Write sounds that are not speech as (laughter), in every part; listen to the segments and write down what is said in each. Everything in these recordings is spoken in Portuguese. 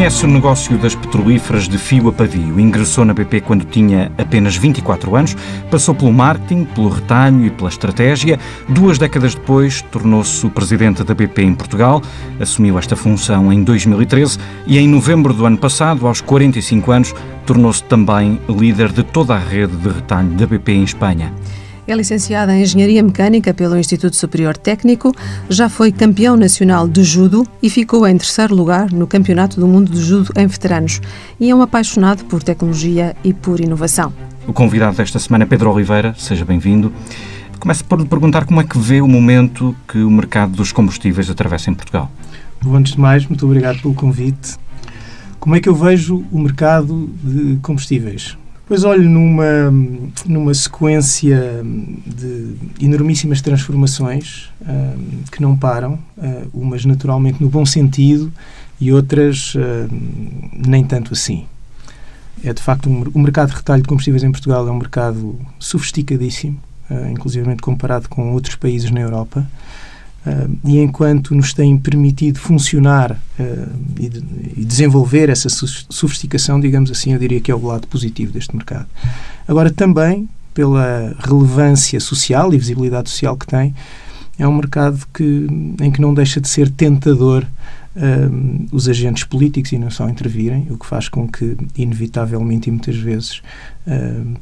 Conhece o negócio das petrolíferas de fio a pavio. Ingressou na BP quando tinha apenas 24 anos, passou pelo marketing, pelo retalho e pela estratégia. Duas décadas depois, tornou-se o presidente da BP em Portugal, assumiu esta função em 2013 e em novembro do ano passado, aos 45 anos, tornou-se também líder de toda a rede de retalho da BP em Espanha. É licenciada em Engenharia Mecânica pelo Instituto Superior Técnico, já foi campeão nacional de judo e ficou em terceiro lugar no Campeonato do Mundo de Judo em Veteranos. E é um apaixonado por tecnologia e por inovação. O convidado desta semana é Pedro Oliveira, seja bem-vindo. Começo por lhe perguntar como é que vê o momento que o mercado dos combustíveis atravessa em Portugal. Bom, antes de mais, muito obrigado pelo convite. Como é que eu vejo o mercado de combustíveis? Pois olho numa, numa sequência de enormíssimas transformações uh, que não param, uh, umas naturalmente no bom sentido e outras uh, nem tanto assim. É de facto um, o mercado de retalho de combustíveis em Portugal é um mercado sofisticadíssimo, uh, inclusive comparado com outros países na Europa. Uh, e enquanto nos tem permitido funcionar uh, e, de, desenvolver essa sofisticação, digamos assim, eu diria que é o lado positivo deste mercado. Agora, também pela relevância social e visibilidade social que tem, é um mercado que, em que não deixa de ser tentador uh, os agentes políticos e não só intervirem, o que faz com que, inevitavelmente e muitas vezes,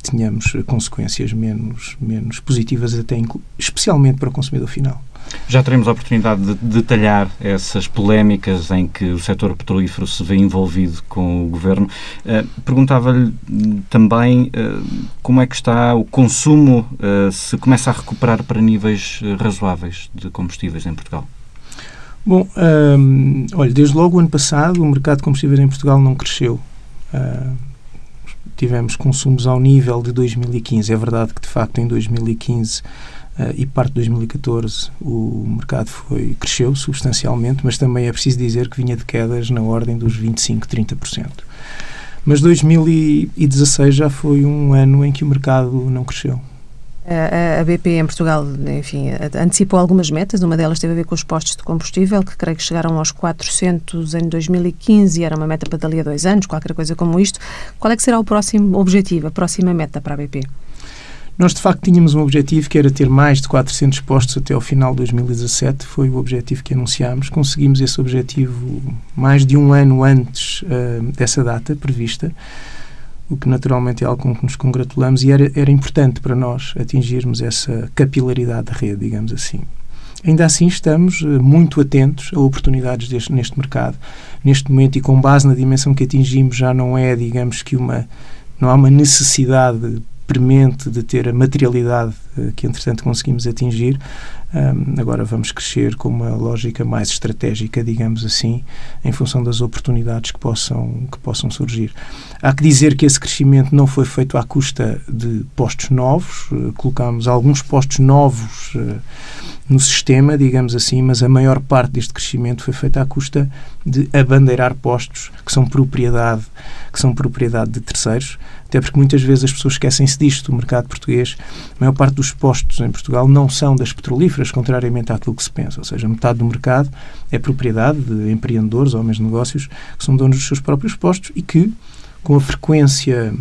tenhamos consequências menos, menos positivas, até especialmente para o consumidor final. Já teremos a oportunidade de detalhar essas polémicas em que o setor petrolífero se vê envolvido com o governo. Uh, Perguntava-lhe também uh, como é que está o consumo, uh, se começa a recuperar para níveis razoáveis de combustíveis em Portugal. Bom, um, olha, desde logo o ano passado o mercado de combustíveis em Portugal não cresceu. tivemos consumos ao nível de 2015. É verdade que, de facto, em 2015 Uh, e parte de 2014 o mercado foi, cresceu substancialmente, mas também é preciso dizer que vinha de quedas na ordem dos 25, 30%. Mas 2016 já foi um ano em que o mercado não cresceu. A, BP em Portugal, enfim, antecipou algumas metas. Uma delas teve a ver com os postos de combustível, que creio que chegaram aos 400 em 2015 e era uma meta para dali a dois anos, qualquer coisa como isto. Qual é que será o próximo objetivo, a próxima meta para a BP? Nós, de facto, tínhamos um objetivo que era ter mais de 400 postos até ao final de 2017. Foi o objetivo que anunciámos. Conseguimos esse objetivo mais de um ano antes uh, dessa data prevista, o que naturalmente é algo com que nos congratulamos e era, era importante para nós atingirmos essa capilaridade da rede, digamos assim. Ainda assim, estamos uh, muito atentos a oportunidades deste, neste mercado. Neste momento, e com base na dimensão que atingimos, já não é, digamos que, uma. Não há uma necessidade premente de ter a materialidade uh, que, entretanto, conseguimos atingir. Um, agora vamos crescer com uma lógica mais estratégica, digamos assim, em função das oportunidades que possam, que possam surgir. Há que dizer que esse crescimento não foi feito à custa de postos novos, uh, colocámos alguns postos novos uh, no sistema, digamos assim, mas a maior parte deste crescimento foi feita à custa de abandeirar postos que são propriedade, que são propriedade de terceiros até porque muitas vezes as pessoas esquecem-se disto. O mercado português, a maior parte dos postos em Portugal não são das petrolíferas, contrariamente àquilo que se pensa. Ou seja, metade do mercado é propriedade de empreendedores, homens de negócios, que são donos dos seus próprios postos e que, com a frequência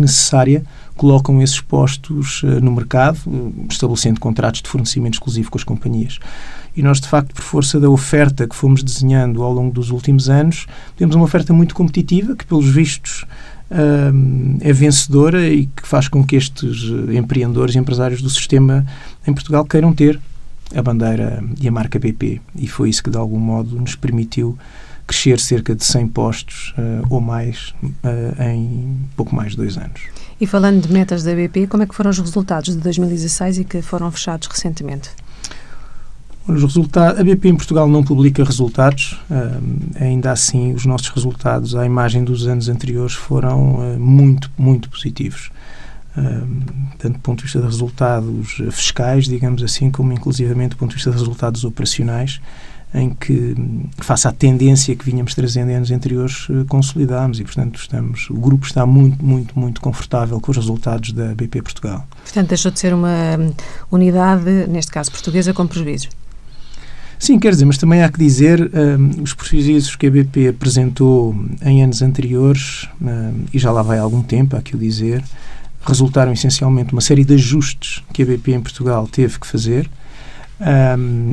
necessária, colocam esses postos uh, no mercado, uh, estabelecendo contratos de fornecimento exclusivo com as companhias. E nós, de facto, por força da oferta que fomos desenhando ao longo dos últimos anos, temos uma oferta muito competitiva que, pelos vistos, é vencedora e que faz com que estes eh, empreendedores e empresários do sistema em Portugal queiram ter a bandeira e a marca BP. E foi isso que, de algum modo, nos permitiu crescer cerca de 100 postos uh, ou mais uh, em pouco mais de dois anos. E falando de metas da BP, como é que foram os resultados de 2016 e que foram fechados recentemente? Os resultados, a BP em Portugal não publica resultados, uh, ainda assim os nossos resultados à imagem dos anos anteriores foram muito, muito positivos. Tanto do ponto de vista de resultados fiscais, digamos assim, como inclusivamente do ponto de vista de resultados operacionais, em que, face à tendência que vinhamos trazendo em anos anteriores, consolidámos e, portanto, estamos, o grupo está muito, muito, muito confortável com os resultados da BP Portugal. Portanto, deixou de ser uma unidade, neste caso portuguesa, com prejuízos. Sim, quer dizer, mas também há que dizer um, os prejuízos que a BP apresentou em anos anteriores, um, e já lá vai algum tempo, há que o dizer, resultaram essencialmente uma série de ajustes que a BP em Portugal teve que fazer.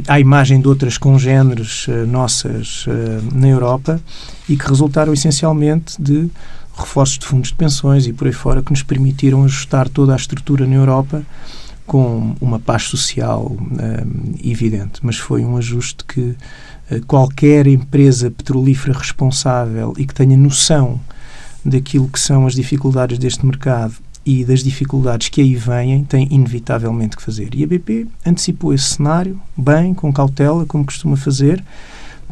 À imagem de outras congêneres uh, nossas uh, na Europa e que resultaram essencialmente de reforços de fundos de pensões e por aí fora que nos permitiram ajustar toda a estrutura na Europa com uma paz social evidente, mas foi um ajuste que uh, qualquer empresa petrolífera responsável e que tenha noção daquilo que são as dificuldades deste mercado e das dificuldades que aí vêm, tem inevitavelmente que fazer. E a BP antecipou esse cenário, bem, com cautela, como costuma fazer.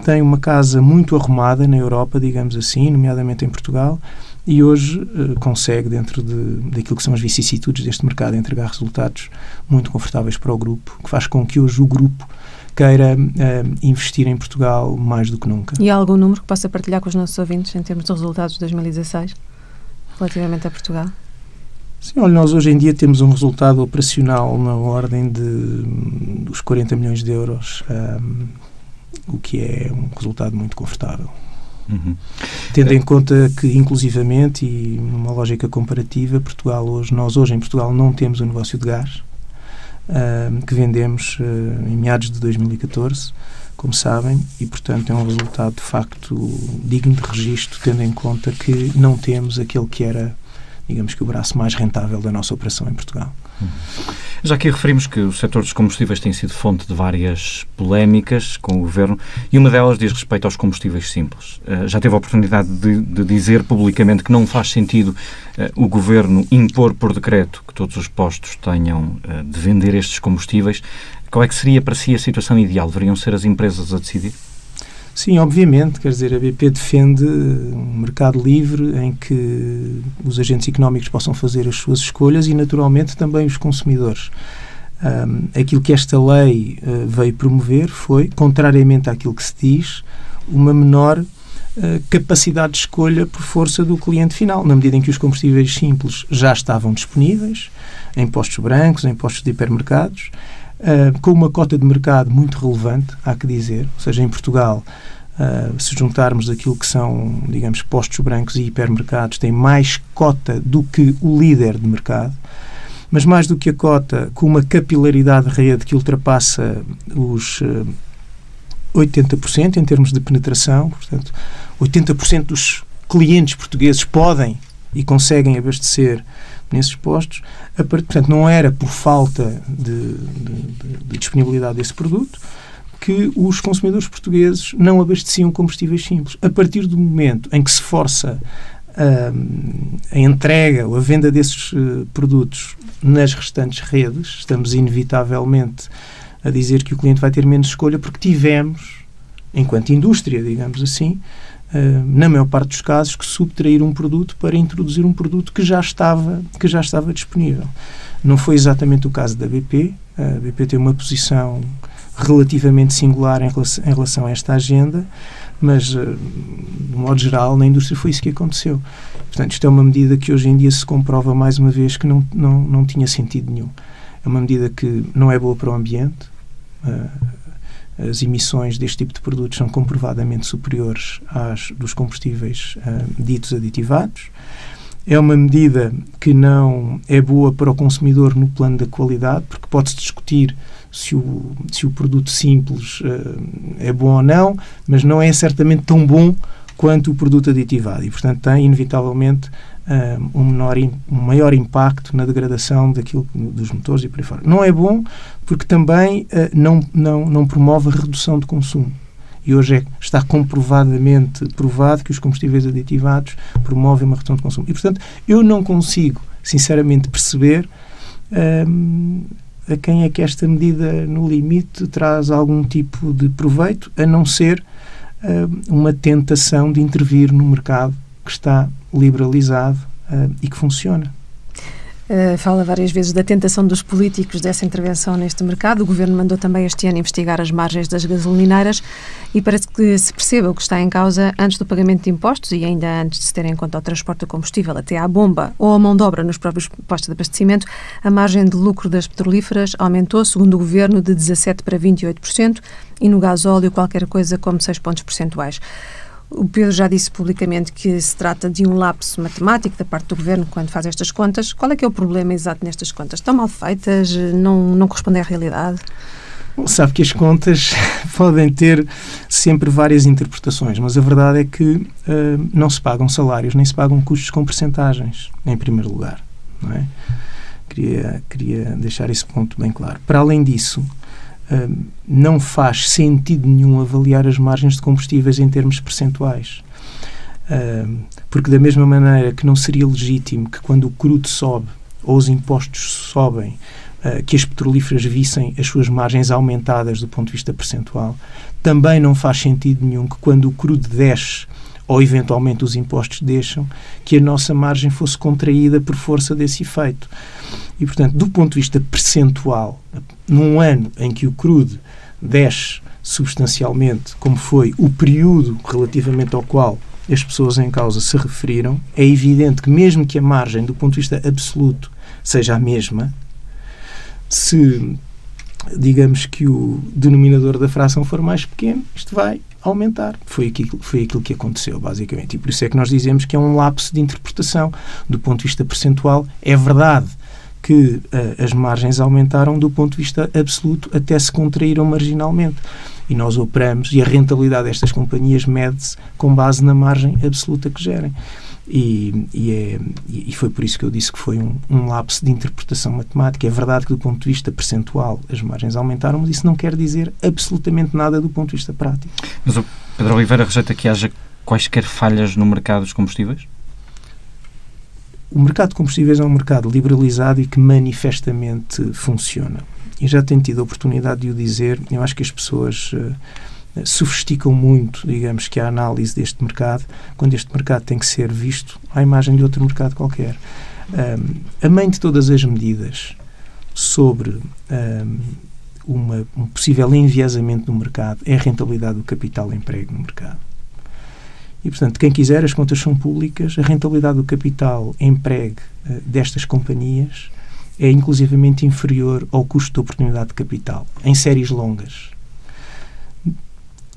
Tem uma casa muito arrumada na Europa, digamos assim, nomeadamente em Portugal, e hoje uh, consegue, dentro de, daquilo que são as vicissitudes deste mercado, entregar resultados muito confortáveis para o grupo, que faz com que hoje o grupo queira uh, investir em Portugal mais do que nunca. E há algum número que possa partilhar com os nossos ouvintes em termos de resultados de 2016 relativamente a Portugal? Sim, olha, nós hoje em dia temos um resultado operacional na ordem de dos 40 milhões de euros, um, o que é um resultado muito confortável. Uhum. Tendo em conta que, inclusivamente, e numa lógica comparativa, Portugal hoje, nós hoje em Portugal não temos o um negócio de gás, uh, que vendemos uh, em meados de 2014, como sabem, e portanto é um resultado de facto digno de registro, tendo em conta que não temos aquele que era digamos que o braço mais rentável da nossa operação em Portugal. Já aqui referimos que o setor dos combustíveis tem sido fonte de várias polémicas com o Governo e uma delas diz respeito aos combustíveis simples. Uh, já teve a oportunidade de, de, dizer publicamente que não faz sentido uh, o Governo impor por decreto que todos os postos tenham uh, de vender estes combustíveis. Qual é que seria para si a situação ideal? Deveriam ser as empresas a decidir? Sim, obviamente, quer dizer, a BP defende um mercado livre em que os agentes económicos possam fazer as suas escolhas e, naturalmente, também os consumidores. Um, aquilo que esta lei uh, veio promover foi, contrariamente àquilo que se diz, uma menor uh, capacidade de escolha por força do cliente final, na medida em que os combustíveis simples já estavam disponíveis em postos brancos, em postos de hipermercados, uh, com uma cota de mercado muito relevante, há que dizer, ou seja, em Portugal, uh, se juntarmos aquilo que são, digamos, postos brancos e hipermercados, tem mais cota do que o líder de mercado, mas mais do que a cota, com uma capilaridade de rede que ultrapassa os uh, eh, 80% em termos de penetração, portanto, 80% dos clientes portugueses podem e conseguem abastecer nesses postos. Portanto, não era por falta de, de, de disponibilidade desse produto que os consumidores portugueses não abasteciam combustíveis simples. A partir do momento em que se força uh, a entrega ou a venda desses uh, produtos nas restantes redes, estamos inevitavelmente a dizer que o cliente vai ter menos escolha porque tivemos, enquanto indústria, digamos assim, na maior parte dos casos, que subtrair um produto para introduzir um produto que já estava, que já estava disponível. Não foi exatamente o caso da BP. A BP tem uma posição relativamente singular em relação, em relação a esta agenda, mas, uh, de modo geral, na indústria foi isso que aconteceu. Portanto, isto é uma medida que hoje em dia se comprova mais uma vez que não, não, não tinha sentido nenhum. É uma medida que não é boa para o ambiente. As emissões deste tipo de produtos são comprovadamente superiores às dos combustíveis uh, ditos aditivados. É uma medida que não é boa para o consumidor no plano da qualidade, porque pode-se discutir se o, se o produto simples uh, é bom ou não, mas não é certamente tão bom quanto o produto aditivado e, portanto, tem inevitavelmente um, menor, um maior impacto na degradação daquilo, dos motores e por aí fora. Não é bom porque também uh, não, não, não promove a redução de consumo. E hoje é, está comprovadamente provado que os combustíveis aditivados promovem uma redução de consumo. E, portanto, eu não consigo, sinceramente, perceber a quem é que esta medida, no limite, traz algum tipo de proveito, a não ser uh, uma tentação de intervir no mercado que está liberalizado uh, e que funciona. Uh, fala várias vezes da tentação dos políticos dessa intervenção neste mercado. O Governo mandou também este ano investigar as margens das gasolineiras e parece que se perceba o que está em causa antes do pagamento de impostos e ainda antes de se ter em conta o transporte do combustível até à bomba ou a mão de obra nos próprios postos de abastecimento, a margem de lucro das petrolíferas aumentou, segundo o Governo, de 17% para 28% e no gasóleo qualquer coisa como 6 pontos percentuais. O Pedro já disse publicamente que se trata de um lapso matemático da parte do governo quando faz estas contas. Qual é que é o problema exato nestas contas? Estão mal feitas? Não, não correspondem à realidade? Sabe que as contas (laughs) podem ter sempre várias interpretações, mas a verdade é que uh, não se pagam salários nem se pagam custos com percentagens, em primeiro lugar. Não é? queria, queria deixar esse ponto bem claro. Para além disso, não faz sentido nenhum avaliar as margens de combustíveis em termos percentuais. porque, da mesma maneira que não seria legítimo que, quando o crudo sobe ou os impostos sobem, uh, que as petrolíferas vissem as suas margens aumentadas do ponto de vista percentual, também não faz sentido nenhum que, quando o crudo desce ou eventualmente os impostos deixam, que a nossa margem fosse contraída por força desse efeito. E, portanto, do ponto de vista percentual, num ano em que o crudo desce substancialmente, como foi o período relativamente ao qual as pessoas em causa se referiram, é evidente que, mesmo que a margem, do ponto de vista absoluto, seja a mesma, se digamos que o denominador da fração for mais pequeno, isto vai aumentar. Foi aquilo, foi aquilo que aconteceu, basicamente. E por isso é que nós dizemos que é um lapso de interpretação. Do ponto de vista percentual, é verdade que uh, as margens aumentaram, do ponto de vista absoluto, até se contraíram marginalmente. E nós operamos, e a rentabilidade destas companhias mede-se com base na margem absoluta que gerem. E, e, é, e, foi por isso que eu disse que foi um, um lapso de interpretação matemática. É verdade que, do ponto de vista percentual, as margens aumentaram, mas isso não quer dizer absolutamente nada do ponto de vista prático. Mas o Pedro Oliveira rejeita que haja quaisquer falhas no mercado dos combustíveis? O mercado de combustíveis é um mercado liberalizado e que manifestamente funciona. E já tenho tido a oportunidade de o dizer. Eu acho que as pessoas. Sofisticam muito, digamos, que a análise deste mercado, quando este mercado tem que ser visto à imagem de outro mercado qualquer. Um, a mãe de todas as medidas sobre um, uma, um possível enviesamento no mercado é a rentabilidade do capital emprego no mercado. E, portanto, quem quiser, as contas são públicas, a rentabilidade do capital empregue uh, destas companhias é inclusivamente inferior ao custo de oportunidade de capital, em séries longas.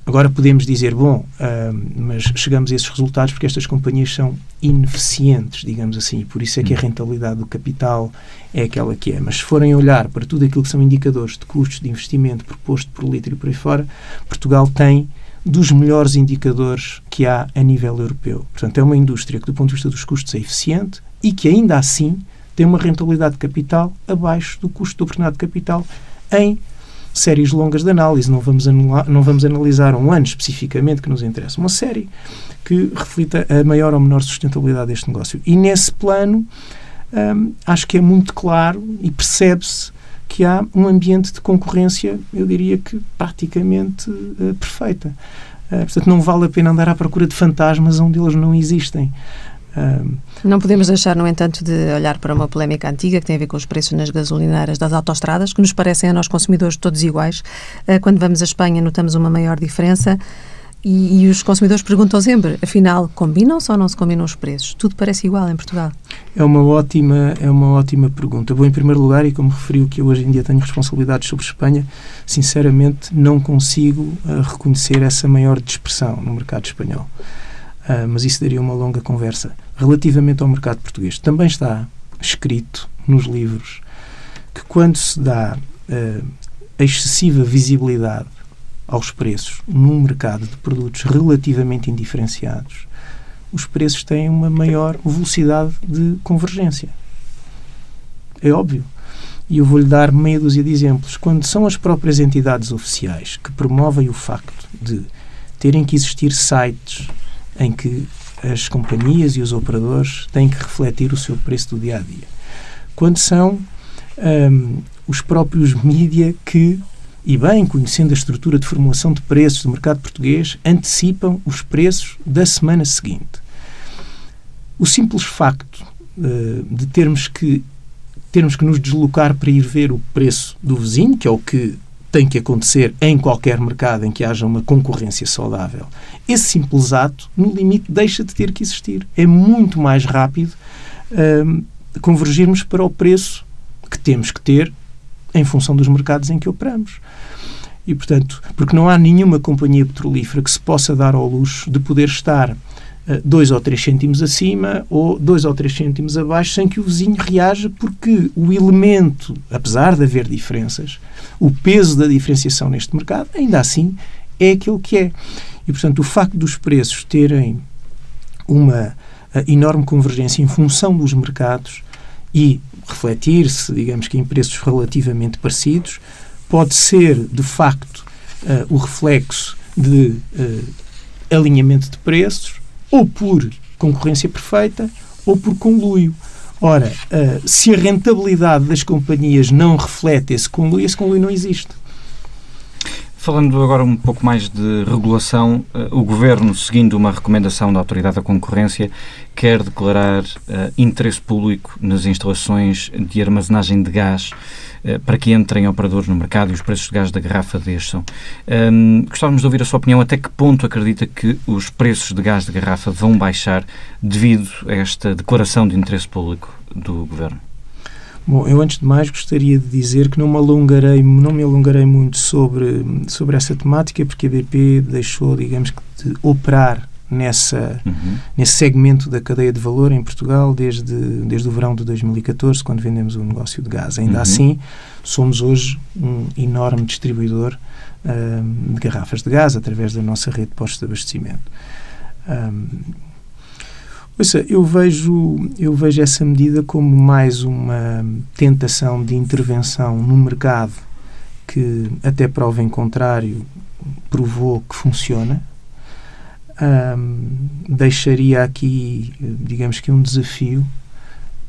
Agora podemos dizer, bom, uh, mas chegamos a esses resultados porque estas companhias são ineficientes, digamos assim, e por isso é que a hum. rentabilidade do capital é aquela que é. Mas se forem olhar para tudo aquilo que são indicadores de custos de investimento proposto por litro e por aí fora, Portugal tem dos melhores indicadores que há a nível europeu. Portanto, é uma indústria que, do ponto de vista dos custos, é eficiente e que, ainda assim, tem uma rentabilidade de capital abaixo do custo de oportunidade de capital em séries longas de análise, não vamos, anular, não vamos analisar um ano especificamente que nos interessa, uma série que reflita a maior ou menor sustentabilidade deste negócio. E nesse plano, hum, acho que é muito claro e percebe-se que há um ambiente de concorrência, eu diria que praticamente uh, perfeita. Uh, portanto, não vale a pena andar à procura de fantasmas onde eles não existem. Não podemos deixar, no entanto, de olhar para uma polémica antiga que tem a ver com os preços nas gasolineiras das autoestradas, que nos parecem a nós consumidores todos iguais. Uh, quando vamos à Espanha, notamos uma maior diferença. E, e, os consumidores perguntam sempre, afinal, combinam-se ou não se combinam os preços? Tudo parece igual em Portugal? É uma ótima, é uma ótima pergunta. Bom, em primeiro lugar, e como referiu que eu hoje em dia tenho responsabilidades sobre Espanha, sinceramente não consigo uh, reconhecer essa maior dispersão no mercado espanhol. Uh, mas isso daria uma longa conversa. Relativamente ao mercado português, também está escrito nos livros que quando se dá uh, excessiva visibilidade aos preços num mercado de produtos relativamente indiferenciados, os preços têm uma maior velocidade de convergência. É óbvio. E eu vou-lhe dar meia dúzia de exemplos. Quando são as próprias entidades oficiais que promovem o facto de terem que existir sites em que as companhias e os operadores têm que refletir o seu preço do dia a dia. Quando são um, os próprios mídia que, e bem conhecendo a estrutura de formulação de preços do mercado português, antecipam os preços da semana seguinte. O simples facto uh, de termos que termos que nos deslocar para ir ver o preço do vizinho, que é o que tem que acontecer em qualquer mercado em que haja uma concorrência saudável. Esse simples ato, no limite, deixa de ter que existir. É muito mais rápido hum, convergirmos para o preço que temos que ter em função dos mercados em que operamos. E, portanto, porque não há nenhuma companhia petrolífera que se possa dar ao luxo de poder estar 2 uh, ou 3 cêntimos acima ou 2 ou 3 cêntimos abaixo sem que o vizinho reaja, porque o elemento, apesar de haver diferenças, o peso da diferenciação neste mercado, ainda assim, é aquilo que é. E, portanto, o facto dos preços terem uma uh, enorme convergência em função dos mercados e refletir-se, digamos que em preços relativamente parecidos, pode ser, de facto, uh, o reflexo de uh, alinhamento de preços, ou por concorrência perfeita, ou por conluio. Ora, uh, se a rentabilidade das companhias não reflete esse conluio, esse conluio não existe. Falando agora um pouco mais de regulação, o Governo, seguindo uma recomendação da Autoridade da Concorrência, quer declarar uh, interesse público nas instalações de armazenagem de gás eh, para que entrem operadores no mercado e os preços de gás da garrafa desçam. Um, gostávamos de ouvir a sua opinião. Até que ponto acredita que os preços de gás de garrafa vão baixar devido a esta declaração de interesse público do Governo? Bom, eu antes de mais gostaria de dizer que não me alongarei, não me alongarei muito sobre, sobre essa temática, porque a BP deixou, digamos que, de operar nessa, uhum. nesse segmento da cadeia de valor em Portugal desde, desde o verão de 2014, quando vendemos o negócio de gás. Ainda uhum. assim, somos hoje um enorme distribuidor um, de garrafas de gás através da nossa rede de postos de abastecimento. Um, ouça, eu vejo, eu vejo essa medida como mais uma tentação de intervenção no mercado que, até prova em contrário, provou que funciona um, deixaria aqui, digamos que um desafio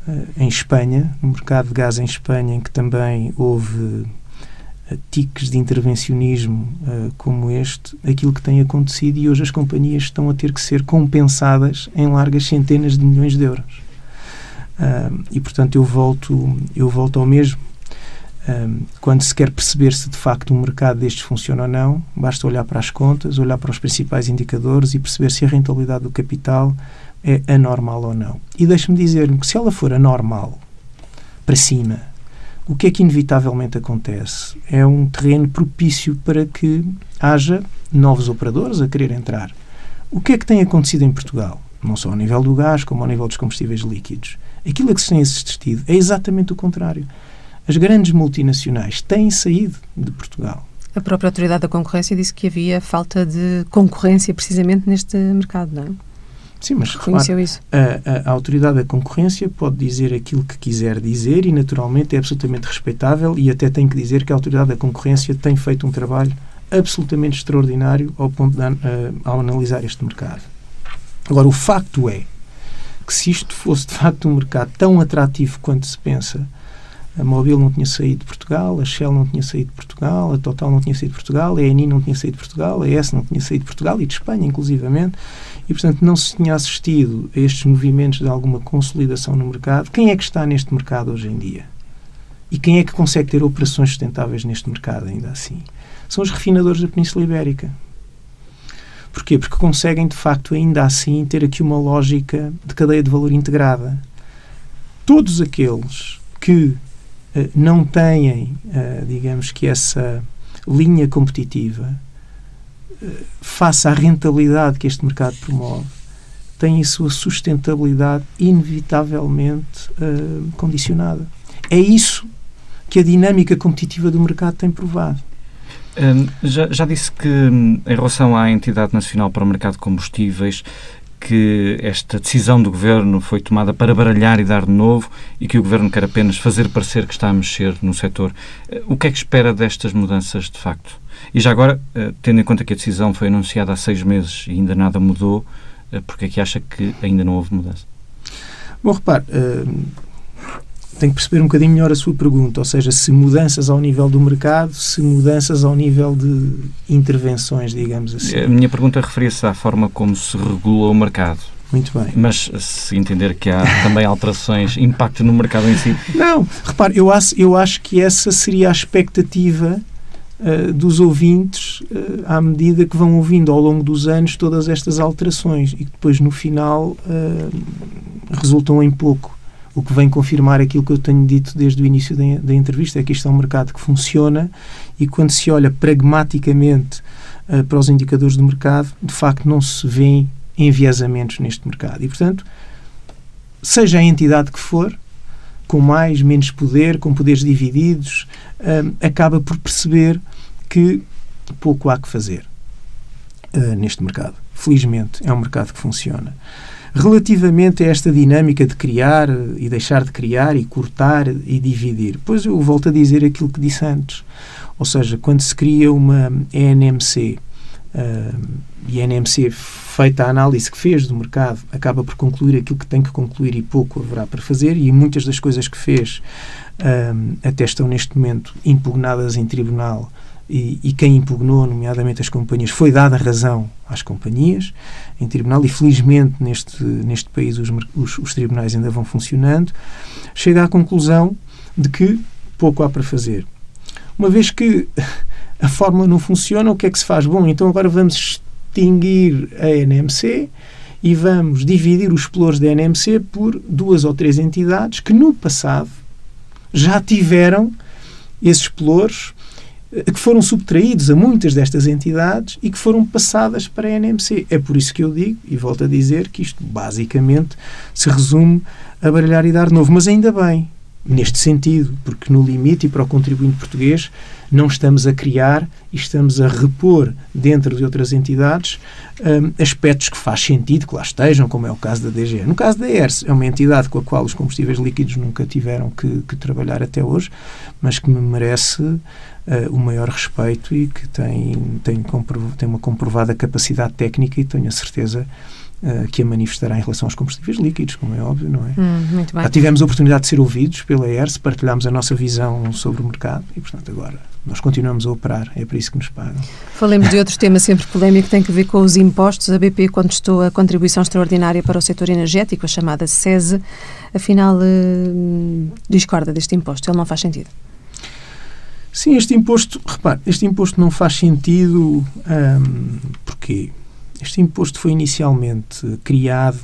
uh, em Espanha, no mercado de gás em Espanha, em que também houve uh, tiques de intervencionismo uh, como este, aquilo que tem acontecido e hoje as companhias estão a ter que ser compensadas em largas centenas de milhões de euros. e portanto eu volto, eu volto ao mesmo quando se quer perceber se de facto um mercado destes funciona ou não, basta olhar para as contas, olhar para os principais indicadores e perceber se a rentabilidade do capital é anormal ou não. E deixe-me dizer-lhe que se ela for anormal, para cima, o que é que inevitavelmente acontece? É um terreno propício para que haja novos operadores a querer entrar. O que é que tem acontecido em Portugal? Não só ao nível do gás, como ao nível dos combustíveis líquidos. Aquilo a que se tem assistido é exatamente o contrário as grandes multinacionais têm saído de Portugal. A própria Autoridade da Concorrência disse que havia falta de concorrência precisamente neste mercado, não é? Sim, mas reconheceu isso. A, a, a, Autoridade da Concorrência pode dizer aquilo que quiser dizer e, naturalmente, é absolutamente respeitável e até tem que dizer que a Autoridade da Concorrência tem feito um trabalho absolutamente extraordinário ao ponto de, uh, ao analisar este mercado. Agora, o facto é que se isto fosse, de facto, um mercado tão atrativo quanto se pensa, a Mobil não tinha saído de Portugal, a Shell não tinha saído de Portugal, a Total não tinha saído de Portugal, a Eni não tinha saído de Portugal, a ES não tinha saído de Portugal e de Espanha, inclusivamente, e, portanto, não se tinha assistido a estes movimentos de alguma consolidação no mercado. Quem é que está neste mercado hoje em dia? E quem é que consegue ter operações sustentáveis neste mercado, ainda assim? São os refinadores da Península Ibérica. Porquê? Porque conseguem, de facto, ainda assim, ter aqui uma lógica de cadeia de valor integrada. Todos aqueles que não têm, eh, digamos que, essa linha competitiva eh, face à rentabilidade que este mercado promove, têm a sua sustentabilidade inevitavelmente condicionada. É isso que a dinâmica competitiva do mercado tem provado. Um, já, já, disse que, hum, em relação à Entidade Nacional para o Mercado de Combustíveis, que esta decisão do Governo foi tomada para baralhar e dar de novo e que o Governo quer apenas fazer parecer que está a mexer no setor. Eh, o que é que espera destas mudanças de facto? E já agora, eh, tendo em conta que a decisão foi anunciada há seis meses e ainda nada mudou, eh, porque é que acha que ainda não houve mudança? Bom, repare, tenho que perceber um bocadinho melhor a sua pergunta, ou seja, se mudanças ao nível do mercado, se mudanças ao nível de intervenções, digamos assim. A minha pergunta referia-se à forma como se regula o mercado. Muito bem. Mas se entender que há também alterações, (laughs) impacto no mercado em si. Não, repare, eu acho, eu acho que essa seria a expectativa uh, dos ouvintes uh, à medida que vão ouvindo ao longo dos anos todas estas alterações e que depois no final uh, resultam em pouco. O que vem confirmar aquilo que eu tenho dito desde o início da, da entrevista é que isto é um mercado que funciona e quando se olha pragmaticamente para os indicadores do mercado, de facto não se vêem enviesamentos neste mercado. E, portanto, seja a entidade que for, com mais, menos poder, com poderes divididos, um, acaba por perceber que pouco há que fazer uh, neste mercado. Felizmente, é um mercado que funciona. Relativamente a esta dinâmica de criar e deixar de criar e cortar e dividir, pois eu volto a dizer aquilo que disse antes. Ou seja, quando se cria uma ENMC, uh, e a NMC, feita a análise que fez do mercado, acaba por concluir aquilo que tem que concluir e pouco haverá para fazer, e muitas das coisas que fez um, até estão neste momento impugnadas em tribunal. E, e, quem impugnou, nomeadamente as companhias, foi dada razão às companhias em tribunal e felizmente neste, neste país os, os, os tribunais ainda vão funcionando, chega à conclusão de que pouco há para fazer. Uma vez que (laughs) a fórmula não funciona, o que é que se faz? Bom, então agora vamos extinguir a NMC e vamos dividir os pelouros da NMC por duas ou três entidades que no passado já tiveram esses pelouros que foram subtraídos a muitas destas entidades e que foram passadas para a NMC. É por isso que eu digo, e volto a dizer, que isto basicamente se resume a baralhar e dar novo. Mas ainda bem, neste sentido, porque no limite e para o contribuinte português não estamos a criar e estamos a repor dentro de outras entidades um, aspectos que faz sentido que lá estejam, como é o caso da DGE. No caso da ERS, é uma entidade com a qual os combustíveis líquidos nunca tiveram que, que trabalhar até hoje, mas que me merece uh, o maior respeito e que tem, tem, tem uma comprovada capacidade técnica e tenho a certeza uh, que a manifestará em relação aos combustíveis líquidos, como é óbvio, não é? Hum, muito bem. Já tivemos a oportunidade de ser ouvidos pela ERS, partilhámos a nossa visão sobre o mercado e, portanto, agora nós continuamos a operar, é para isso que nos pagam. Falemos de outro tema sempre polémico que tem a ver com os impostos. A BP contestou a contribuição extraordinária para o setor energético, a chamada SESE. Afinal, uh, discorda deste imposto, ele não faz sentido. Sim, este imposto, repare, este imposto não faz sentido um, porquê? Este imposto foi inicialmente criado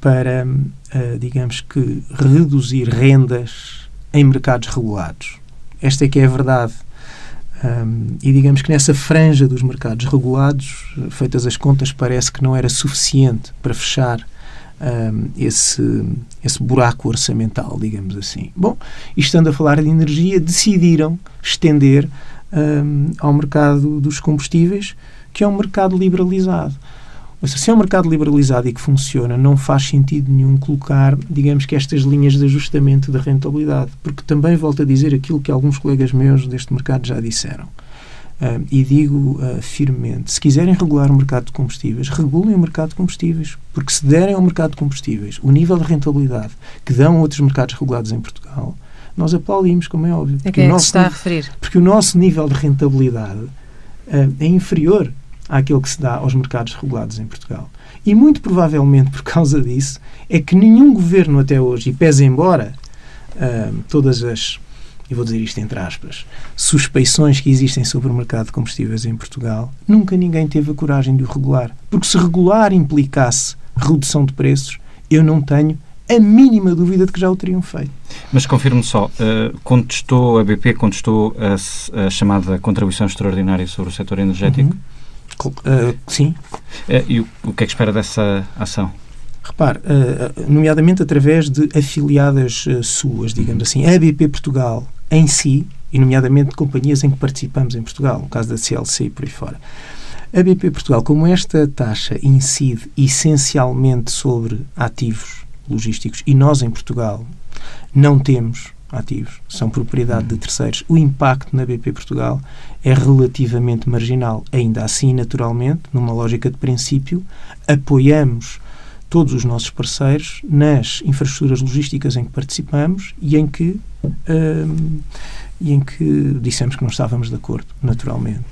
para, uh, digamos que, reduzir rendas em mercados regulados. Esta é que é a verdade. Um, e digamos que nessa franja dos mercados regulados, feitas as contas, parece que não era suficiente para fechar um, esse, esse buraco orçamental, digamos assim. Bom, e estando a falar de energia, decidiram estender um, ao mercado dos combustíveis que é um mercado liberalizado. Seja, se é um mercado liberalizado e que funciona, não faz sentido nenhum colocar, digamos que, estas linhas de ajustamento da rentabilidade, porque também volto a dizer aquilo que alguns colegas meus deste mercado já disseram. Uh, e digo uh, firmemente: se quiserem regular o mercado de combustíveis, regulem o mercado de combustíveis, porque se derem ao mercado de combustíveis o nível de rentabilidade que dão outros mercados regulados em Portugal, nós aplaudimos, como é óbvio. É que é que se está a referir? Porque o nosso nível de rentabilidade uh, é inferior àquele que se dá aos mercados regulados em Portugal. E muito provavelmente por causa disso é que nenhum governo até hoje, e pese embora uh, todas as, eu vou dizer isto entre aspas, suspeições que existem sobre o mercado de combustíveis em Portugal, nunca ninguém teve a coragem de o regular. Porque se regular implicasse redução de preços, eu não tenho a mínima dúvida de que já o teriam feito. Mas confirme só, uh, contestou, a BP contestou a, a, chamada contribuição extraordinária sobre o setor energético? Uhum. Uh, sim. Uh, e o, o, que é que espera dessa ação? Repare, uh, nomeadamente através de afiliadas suas, digamos assim, a BP Portugal em si, e nomeadamente companhias em que participamos em Portugal, no caso da CLC e por aí fora. A BP Portugal, como esta taxa incide essencialmente sobre ativos logísticos e nós em Portugal não temos ativos, são propriedade de terceiros, o impacto na BP Portugal é relativamente marginal. Ainda assim, naturalmente, numa lógica de princípio, apoiamos todos os nossos parceiros nas infraestruturas logísticas em que participamos e em que, hum, e em que dissemos que não estávamos de acordo, naturalmente.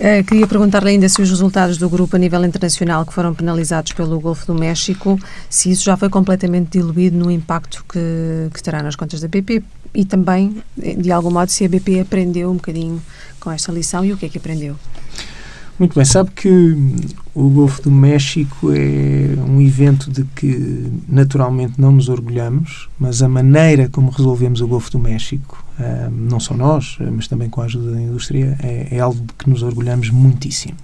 Uh, queria perguntar-lhe ainda se os resultados do grupo a nível internacional que foram penalizados pelo Golfo do México, se isso já foi completamente diluído no impacto que, que terá nas contas da BP e também, de algum modo, se a BP aprendeu um bocadinho com esta lição e o que é que aprendeu. Muito bem, sabe que o Golfo do México é um evento de que naturalmente não nos orgulhamos, mas a maneira como resolvemos o Golfo do México, não só nós, mas também com a ajuda da indústria, é, é algo de que nos orgulhamos muitíssimo.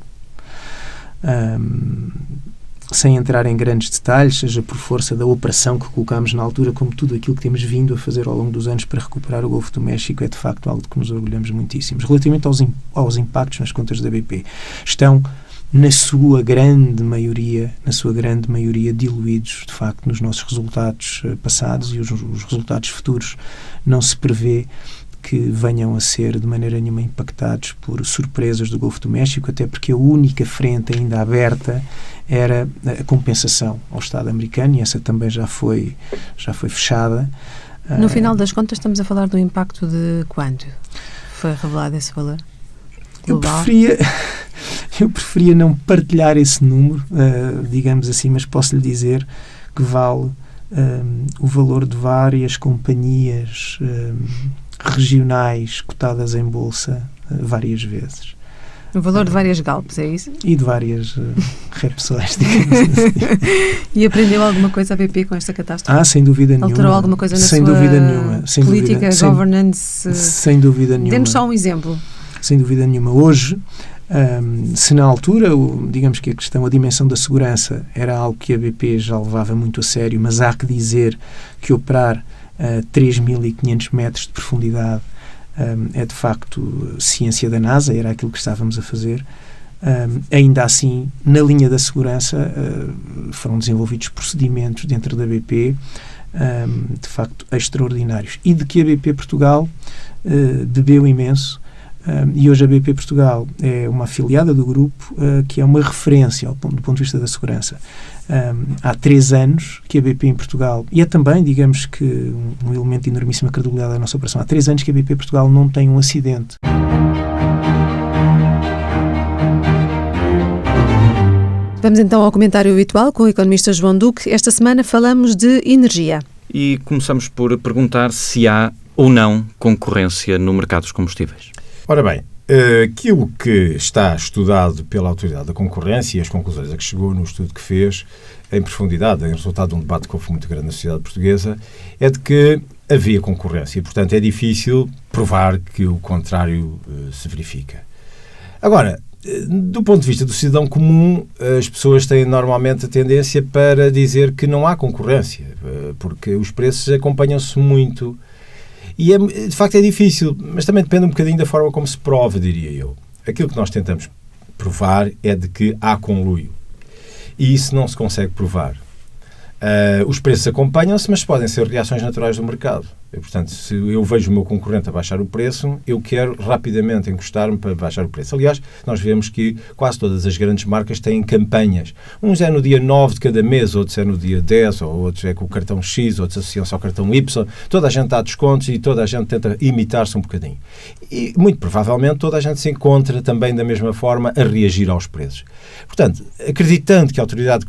Sem entrar em grandes detalhes, seja por força da operação que colocámos na altura, como tudo aquilo que temos vindo a fazer ao longo dos anos para recuperar o Golfo do México, é de facto algo de que nos orgulhamos muitíssimo. Relativamente aos, aos impactos nas contas da BP, estão na sua grande maioria, na sua grande maioria diluídos de facto nos nossos resultados uh, passados e os, os resultados futuros não se prevê que venham a ser de maneira nenhuma impactados por surpresas do Golfo do México, até porque a única frente ainda aberta era a compensação ao Estado americano e essa também já foi, já foi fechada. No uh, final das contas, estamos a falar do impacto de quanto? Foi revelado esse valor? Eu preferia, (laughs) eu preferia não partilhar esse número, uh, digamos assim, mas posso lhe dizer que vale um, o valor de várias companhias um, regionais cotadas em bolsa uh, várias vezes. O valor de várias galpes, é isso? E de várias (laughs) uh, repsões, digamos assim. e aprendeu alguma coisa a BP com esta catástrofe? Ah, sem dúvida nenhuma. Alterou alguma coisa na sem sua dúvida nenhuma. Sem política, dúvida, governance? Sem, sem dúvida nenhuma. Dê-nos só um exemplo. Sem dúvida nenhuma. Hoje, um, se na altura, o, digamos que a questão, a dimensão da segurança era algo que a BP já levava muito a sério, mas há que dizer que operar uh, 3.500 metros de profundidade um, é de facto ciência da NASA, era aquilo que estávamos a fazer. Um, ainda assim, na linha da segurança, uh, foram desenvolvidos procedimentos dentro da BP, um, de facto, extraordinários. E de que a BP Portugal uh, bebeu imenso. Um, e hoje a BP Portugal é uma afiliada do grupo uh, que é uma referência ao ponto, do ponto de vista da segurança um, há três anos que a BP em Portugal, e é também, digamos que, um, um elemento de enormíssima credibilidade da nossa operação, há três anos que a BP Portugal não tem um acidente. Vamos então ao comentário habitual com o economista João Duque. Esta semana falamos de energia. E começamos por perguntar se há ou não concorrência no mercado dos combustíveis. Ora bem, eh, aquilo que está estudado pela Autoridade da Concorrência e as conclusões a que chegou no estudo que fez, em profundidade, em resultado de um debate que houve muito grande na sociedade portuguesa, é de que havia concorrência portanto, é difícil provar que o contrário uh, se verifica. Agora, eh, do ponto de vista do cidadão comum, as pessoas têm normalmente a tendência para dizer que não há concorrência, porque os preços acompanham-se muito e é, de facto é difícil, mas também depende um bocadinho da forma como se prova, diria eu. Aquilo que nós tentamos provar é de que há conluio. E isso não se consegue provar. Uh, os preços acompanham-se, mas podem ser reações naturais do mercado. Portanto, se eu vejo o meu concorrente a baixar o preço, eu quero rapidamente encostar-me para baixar o preço. Aliás, nós vemos que quase todas as grandes marcas têm campanhas. Uns é no dia 9 de cada mês, outros é no dia 10, ou outros é com o cartão X, outros associam-se ao cartão Y. Toda a gente dá descontos e toda a gente tenta imitar-se um bocadinho. E, muito provavelmente, toda a gente se encontra também da mesma forma a reagir aos preços. Portanto, acreditando que a Autoridade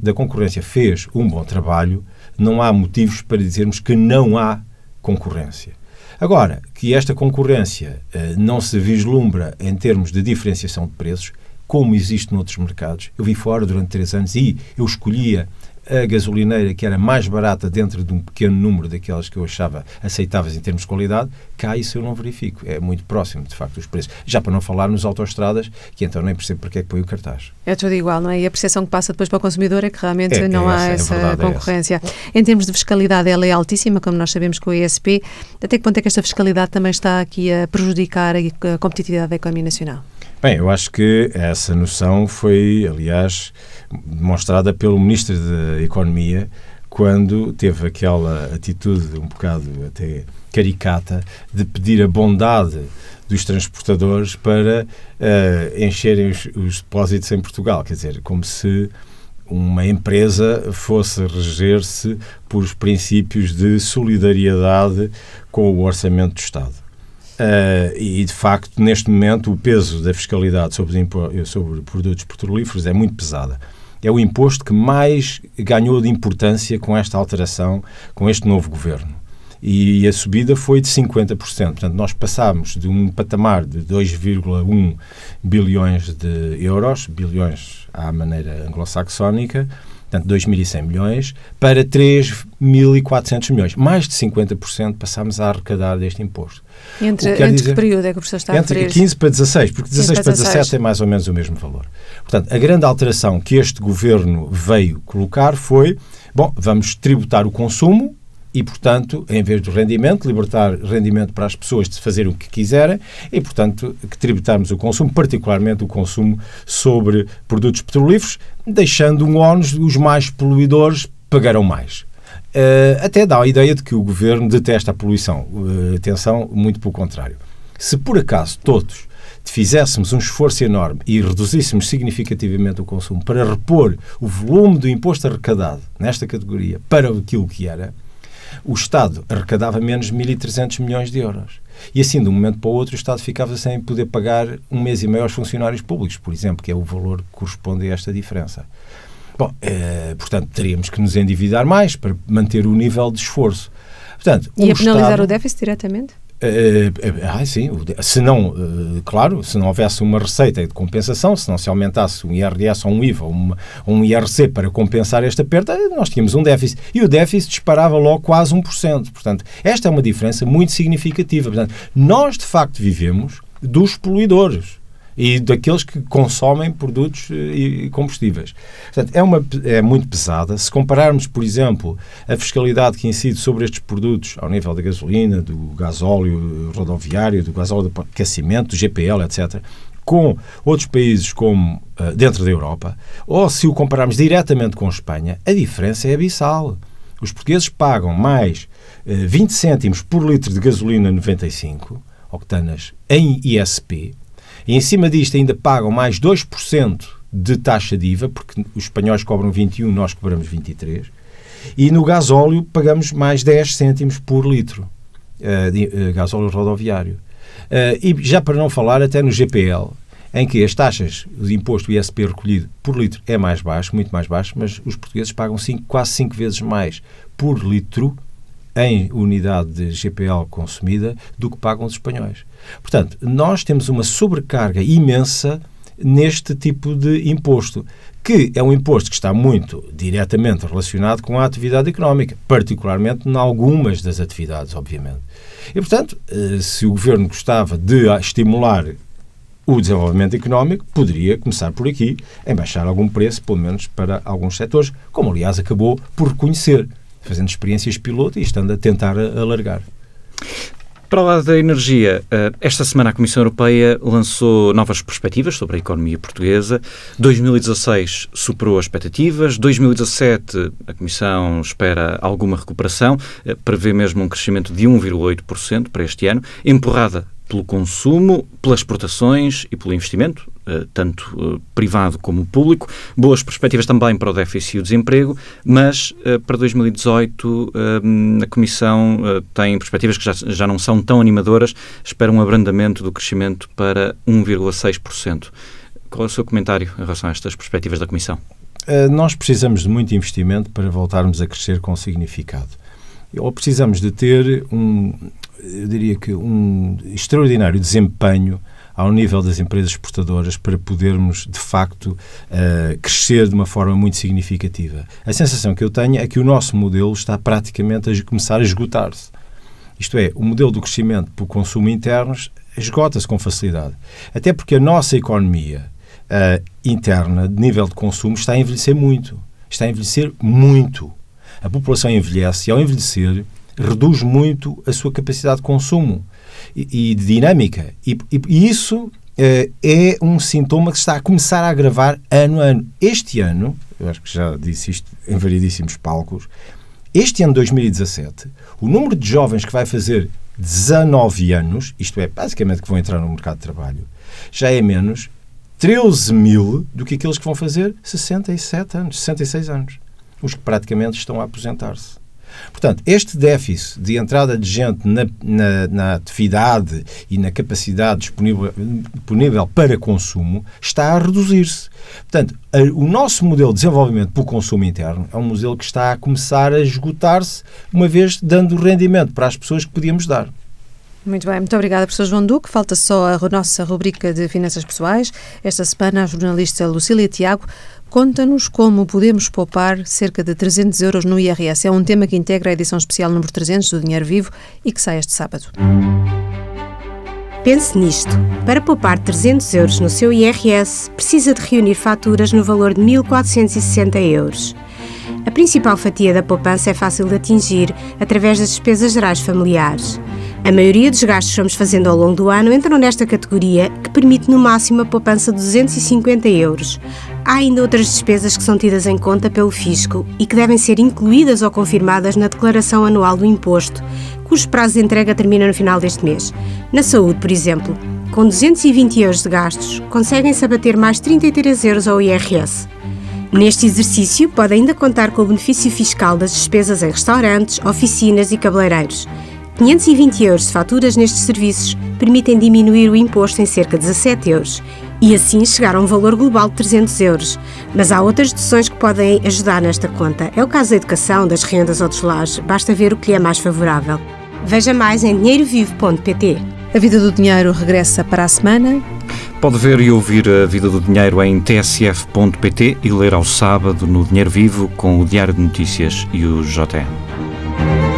da Concorrência fez um bom trabalho, não há motivos para dizermos que não há concorrência. Agora, que esta concorrência eh, não se vislumbra em termos de diferenciação de preços, como existe noutros mercados. Eu vi fora durante três anos e eu escolhia a gasolineira que era mais barata dentro de um pequeno número daquelas que eu achava aceitáveis em termos de qualidade, cá isso eu não verifico. É muito próximo, de facto, dos preços. Já para não falar nos autoestradas, que então nem percebo porque é que põe o cartaz. É tudo igual, não é? E a percepção que passa depois para o consumidor é que realmente é, não é há essa, é verdade, concorrência. em termos de fiscalidade, ela é altíssima, como nós sabemos com o ESP. Até que ponto é que esta fiscalidade também está aqui a prejudicar a competitividade da economia nacional? Bem, eu acho que essa noção foi, aliás, demonstrada pelo Ministro da Economia quando teve aquela atitude um bocado até caricata de pedir a bondade dos transportadores para uh, encherem os, os depósitos em Portugal. Quer dizer, como se uma empresa fosse reger-se por os princípios de solidariedade com o orçamento do Estado. Uh, e, de facto, neste momento, o peso da fiscalidade sobre, sobre produtos petrolíferos é muito pesada. É o imposto que mais ganhou de importância com esta alteração, com este novo governo. E a subida foi de 50%. Portanto, nós passámos de um patamar de 2,1 bilhões de euros, bilhões à maneira anglo-saxónica, portanto 2.100 milhões, para 3.400 milhões. Mais de 50% passámos a arrecadar deste imposto. Entre, entre dizer, que período é que o professor está a Entre 15 para 16, porque 16 para 17 é mais ou menos o mesmo valor. Portanto, a grande alteração que este governo veio colocar foi, bom, vamos tributar o consumo, e, portanto, em vez do rendimento, libertar rendimento para as pessoas de fazerem o que quiserem e, portanto, que tributarmos o consumo, particularmente o consumo sobre produtos petrolíferos, deixando um ónus, os mais poluidores pagarão mais. Uh, até dá a ideia de que o governo detesta a poluição. Uh, atenção, muito pelo contrário. Se por acaso todos fizéssemos um esforço enorme e reduzíssemos significativamente o consumo para repor o volume do imposto arrecadado nesta categoria para aquilo que era, o Estado arrecadava menos de 1.300 milhões de euros. E assim, de um momento para o outro, o Estado ficava sem poder pagar um mês e meio aos funcionários públicos, por exemplo, que é o valor que corresponde a esta diferença. Bom, eh, portanto, teríamos que nos endividar mais para manter o nível de esforço. Portanto, e a penalizar Estado, o déficit diretamente? Uh, ah, sim, se não, uh, claro, se não houvesse uma receita de compensação, se não se aumentasse um IRS ou um IVA ou um IRC para compensar esta perda, nós tínhamos um déficit. E o déficit disparava logo quase 1%. Portanto, esta é uma diferença muito significativa. Portanto, nós, de facto, vivemos dos poluidores e daqueles que consomem produtos eh, e combustíveis. Portanto, é, uma, é muito pesada. Se compararmos, por exemplo, a fiscalidade que incide sobre estes produtos ao nível da gasolina, do gasóleo rodoviário, do gasóleo de aquecimento, do GPL, etc., com outros países como uh, dentro da Europa, ou se o compararmos diretamente com a Espanha, a diferença é abissal. Os portugueses pagam mais uh, 20 cêntimos por litro de gasolina 95 octanas em ISP e em cima disto ainda pagam mais 2% de taxa de IVA, porque os espanhóis cobram 21, nós cobramos 23. E no gasóleo pagamos mais 10 cêntimos por litro, uh, de uh, gasóleo rodoviário. Uh, e já para não falar até no GPL, em que as taxas de imposto ISP recolhido por litro é mais baixo, muito mais baixo, mas os portugueses pagam cinco, quase 5 vezes mais por litro em unidade de GPL consumida do que pagam os espanhóis. Portanto, nós temos uma sobrecarga imensa neste tipo de imposto, que é um imposto que está muito diretamente relacionado com a atividade económica, particularmente em algumas das atividades, obviamente. E, portanto, eh, se o governo gostava de estimular o desenvolvimento económico, poderia começar por aqui, em baixar algum preço, pelo menos para alguns setores, como aliás acabou por reconhecer fazendo experiências piloto e estando a tentar alargar. Para o lado da energia, eh, esta semana a Comissão Europeia lançou novas perspectivas sobre a economia portuguesa. 2016 superou as expectativas, 2017 a Comissão espera alguma recuperação, eh, prevê mesmo um crescimento de 1,8% para este ano, empurrada pelo consumo, pelas exportações e pelo investimento, tanto eh, privado como público. Boas perspectivas também para o déficit e o desemprego, mas eh, para 2018 a Comissão tem perspectivas que já, já não são tão animadoras, espera um abrandamento do crescimento para 1,6%. Qual é o seu comentário em relação a estas perspectivas da Comissão? Nós precisamos de muito investimento para voltarmos a crescer com significado. Ou precisamos de ter um, eu diria que um extraordinário desempenho ao nível das empresas exportadoras para podermos, de facto, uh, crescer de uma forma muito significativa. A sensação que eu tenho é que o nosso modelo está praticamente a começar a esgotar-se. Isto é, o modelo do crescimento por consumo interno esgota-se com facilidade. Até porque a nossa economia uh, interna, de nível de consumo, está a envelhecer muito. Está a envelhecer muito. A população envelhece e, ao envelhecer, reduz muito a sua capacidade de consumo e, e de dinâmica. E, e, isso eh, é um sintoma que está a começar a agravar ano a ano. Este ano, eu acho que já disse isto em variedíssimos palcos, este ano 2017, o número de jovens que vai fazer 19 anos, isto é, basicamente que vão entrar no mercado de trabalho, já é menos 13 mil do que aqueles que vão fazer 67 anos, 66 anos. Os que praticamente estão a aposentar-se. Portanto, este déficit de entrada de gente na, na, na atividade e na capacidade disponível, disponível para consumo está a reduzir-se. Portanto, o nosso modelo de desenvolvimento pelo consumo interno é um modelo que está a começar a esgotar-se, uma vez dando rendimento para as pessoas que podíamos dar. Muito bem, muito obrigada, professor João Duque. Falta só a nossa rubrica de finanças pessoais. Esta semana, a jornalista Lucília Tiago conta-nos como podemos poupar cerca de 300 euros no IRS. É um tema que integra a edição especial número 300 do Dinheiro Vivo e que sai este sábado. Pense nisto. Para poupar 300 euros no seu IRS, precisa de reunir faturas no valor de 1.460 euros. A principal fatia da poupança é fácil de atingir através das despesas gerais familiares. A maioria dos gastos que vamos fazendo ao longo do ano entram nesta categoria, que permite no máximo a poupança de 250 euros. Há ainda outras despesas que são tidas em conta pelo fisco e que devem ser incluídas ou confirmadas na declaração anual do imposto, cujo prazo de entrega termina no final deste mês. Na saúde, por exemplo, com 220 euros de gastos, conseguem-se abater mais 33 euros ao IRS. Neste exercício, pode ainda contar com o benefício fiscal das despesas em restaurantes, oficinas e cabeleireiros. 520 euros de faturas nestes serviços permitem diminuir o imposto em cerca de 17 euros e assim chegar a um valor global de 300 euros. Mas há outras deduções que podem ajudar nesta conta. É o caso da educação, das rendas ou dos lares. Basta ver o que lhe é mais favorável. Veja mais em dinheirovivo.pt. A Vida do Dinheiro regressa para a semana. Pode ver e ouvir a Vida do Dinheiro em tsf.pt e ler ao sábado no Dinheiro Vivo com o Diário de Notícias e o JN.